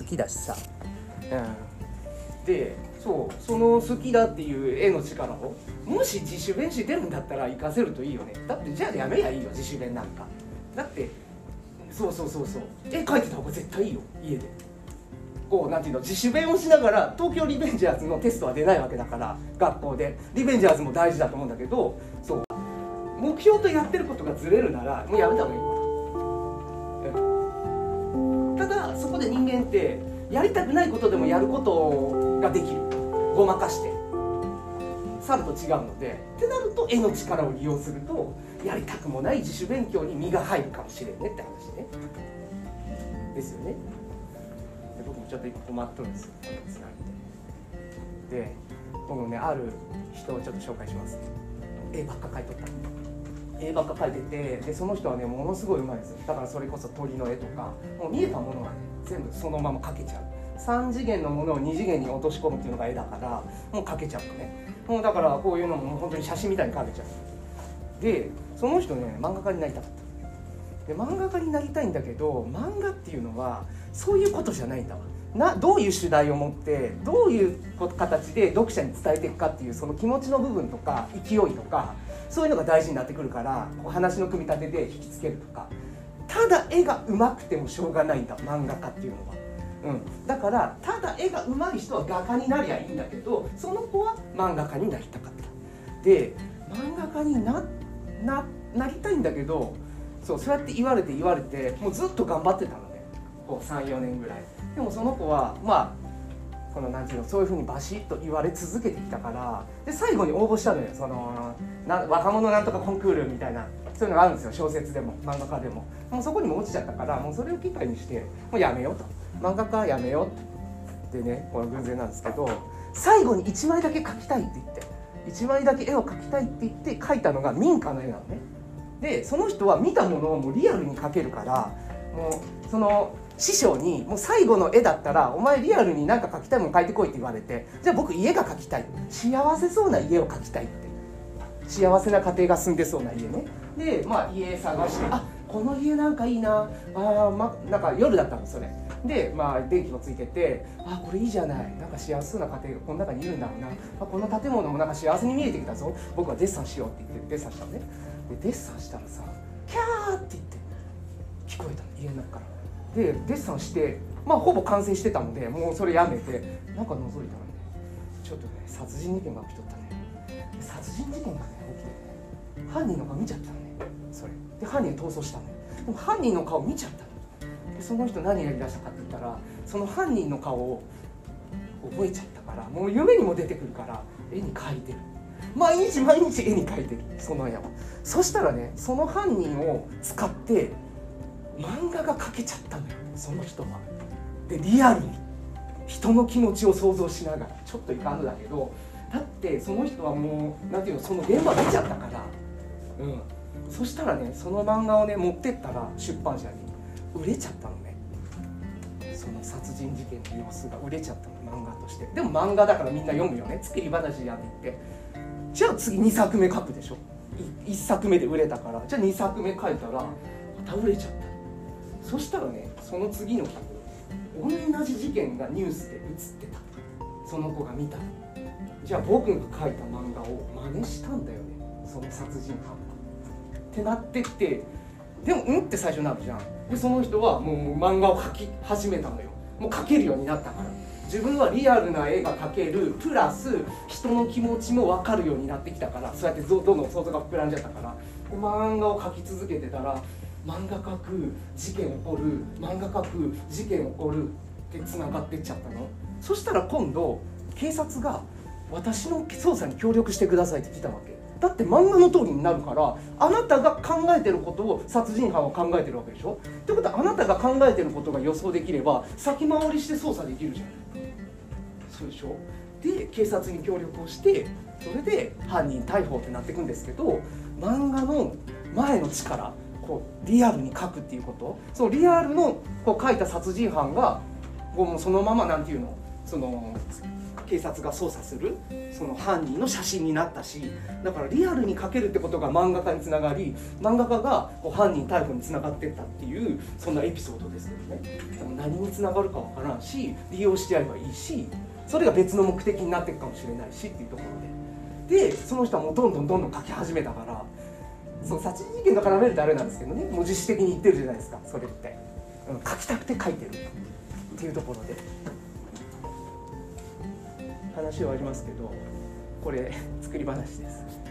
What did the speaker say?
好きだしさ、うん、でそうその好きだっていう絵の力をもし自主弁し出るんだったら活かせるといいよね。だってじゃあやめりゃいいよ自主弁なんか。だってそうそうそうそう。絵描いてた方が絶対いいよ家で。こうなんていうの自主弁をしながら東京リベンジャーズのテストは出ないわけだから学校で。リベンジャーズも大事だと思うんだけどそう。目標とやってることがずれるならもうやめた方がいい、ただそこで人間ってやりたくないことでもやることができる。ごまかして。猿と違うので。ってなると絵の力を利用するとやりたくもない自主勉強に身が入るかもしれんねって話ね。ですよね。で僕もちょっと一個困っとるんですよ。つなげてで僕ねある人をちょっと紹介します。絵ばっか描いとった絵ばっか描いててでその人はねものすごいうまいですだからそれこそ鳥の絵とかもう見えたものはね全部そのまま描けちゃう。3次元のものを2次元に落とし込むっていうのが絵だからもう描けちゃうのね。もうだからこういうのも本当に写真みたいに描けちゃう。でその人ね漫画家になりたかったで漫画家になりたいんだけど漫画っていうのはそういうことじゃないんだわ。などういう主題を持ってどういう形で読者に伝えていくかっていうその気持ちの部分とか勢いとかそういうのが大事になってくるから話の組み立てで引きつけるとか。ただ絵が上手くてもしょうがないんだ漫画家っていうのは。うん、だからただ絵が上手い人は画家になりゃいいんだけどその子は漫画家になりたかった。で漫画家になななりたいんだけどそうそうやって言われて言われてもうずっと頑張ってたの。34年ぐらい。でもその子はまあこのなんていうのそういうふうにバシッと言われ続けてきたからで最後に応募したのよ。そのな若者なんとかコンクールみたいな。そういうのがあるんですよ小説でも漫画家でも。もうそこにも落ちちゃったからもうそれを機会にしてもうやめようと。漫画家はやめようってねこの偶然なんですけど最後に1枚だけ描きたいって言って1枚だけ絵を描きたいって言って描いたのが民家の絵なのね。でその人は見たものをもうリアルに描けるからもうその師匠にもう最後の絵だったらお前リアルに何か描きたいもの描いてこいって言われてじゃあ僕家が描きたい。幸せそうな家を描きたいって。幸せな家庭が住んでそうな家ね。でまあ家探してあこの家なんかいいな。あまなんか夜だったのそれ。でまあ電気もついててあこれいいじゃない。なんか幸せそうな家庭がこの中にいるんだろうな。あこの建物もなんか幸せに見えてきたぞ。僕はデッサンしようって言ってデッサンしたのね。でデッサンしたらさキャーって言って聞こえたの家の中から。でデッサンしてまあほぼ完成してたのでもうそれやめてなんか覗いたらねちょっとね殺人事件が起きとったね。殺人事件がね起きてね犯人の顔見ちゃったのねそれ。で犯人逃走したのよでも犯人の顔見ちゃったの。でその人何やりだしたかって言ったらその犯人の顔を覚えちゃったからもう夢にも出てくるから絵に描いてる。毎日毎日絵に描いてるその絵をそしたらねその犯人を使って漫画が描けちゃったのよその人は。でリアルに人の気持ちを想像しながらちょっといかんのだけどだってその人はもう何ていうのその現場見ちゃったから。うん。そしたらねその漫画をね持ってったら出版社に売れちゃったのね。その殺人事件の様子が売れちゃったの漫画として。でも漫画だからみんな読むよね。作り話やってって。じゃあ次2作目書くでしょ。1作目で売れたから。じゃあ2作目書いたらまた売れちゃった。そしたらねその次の日同じ事件がニュースで映ってた。その子が見た。じゃあ僕が書いた漫画を真似したんだよね。その殺人犯ってなってって。でもうんって最初なるじゃん。でその人はもう漫画を描き始めたのよ。もう描けるようになったから。自分はリアルな絵が描ける。プラス人の気持ちも分かるようになってきたから。そうやってどんどん想像が膨らんじゃったから。で漫画を描き続けてたら漫画描く事件起こる漫画描く事件起こるってつながってっちゃったの。そしたら今度警察が私の捜査に協力してくださいって来たわけ。だって漫画の通りになるからあなたが考えてることを殺人犯は考えてるわけでしょ。ってことはあなたが考えてることが予想できれば先回りして捜査できるじゃん。そうでしょ。で警察に協力をしてそれで犯人逮捕ってなってくんですけど漫画の前の力こうリアルに描くっていうこと？そのリアルのこう描いた殺人犯がこうもうそのままなんていうの？その警察が捜査する？その犯人の写真になったし。だからリアルに描けるってことが漫画家につながり漫画家がこう犯人逮捕につながってったっていうそんなエピソードですけどね。でも何につながるかわからんし利用しちゃえばいいしそれが別の目的になっていくかもしれないしっていうところで。でその人はもうどんどんどんどん書き始めたからそう殺人事件と絡めるとあれなんですけどね。もう自主的に言ってるじゃないですか。それって、うん、書きたくて書いてる。っていうところで。話はありますけどこれ作り話です。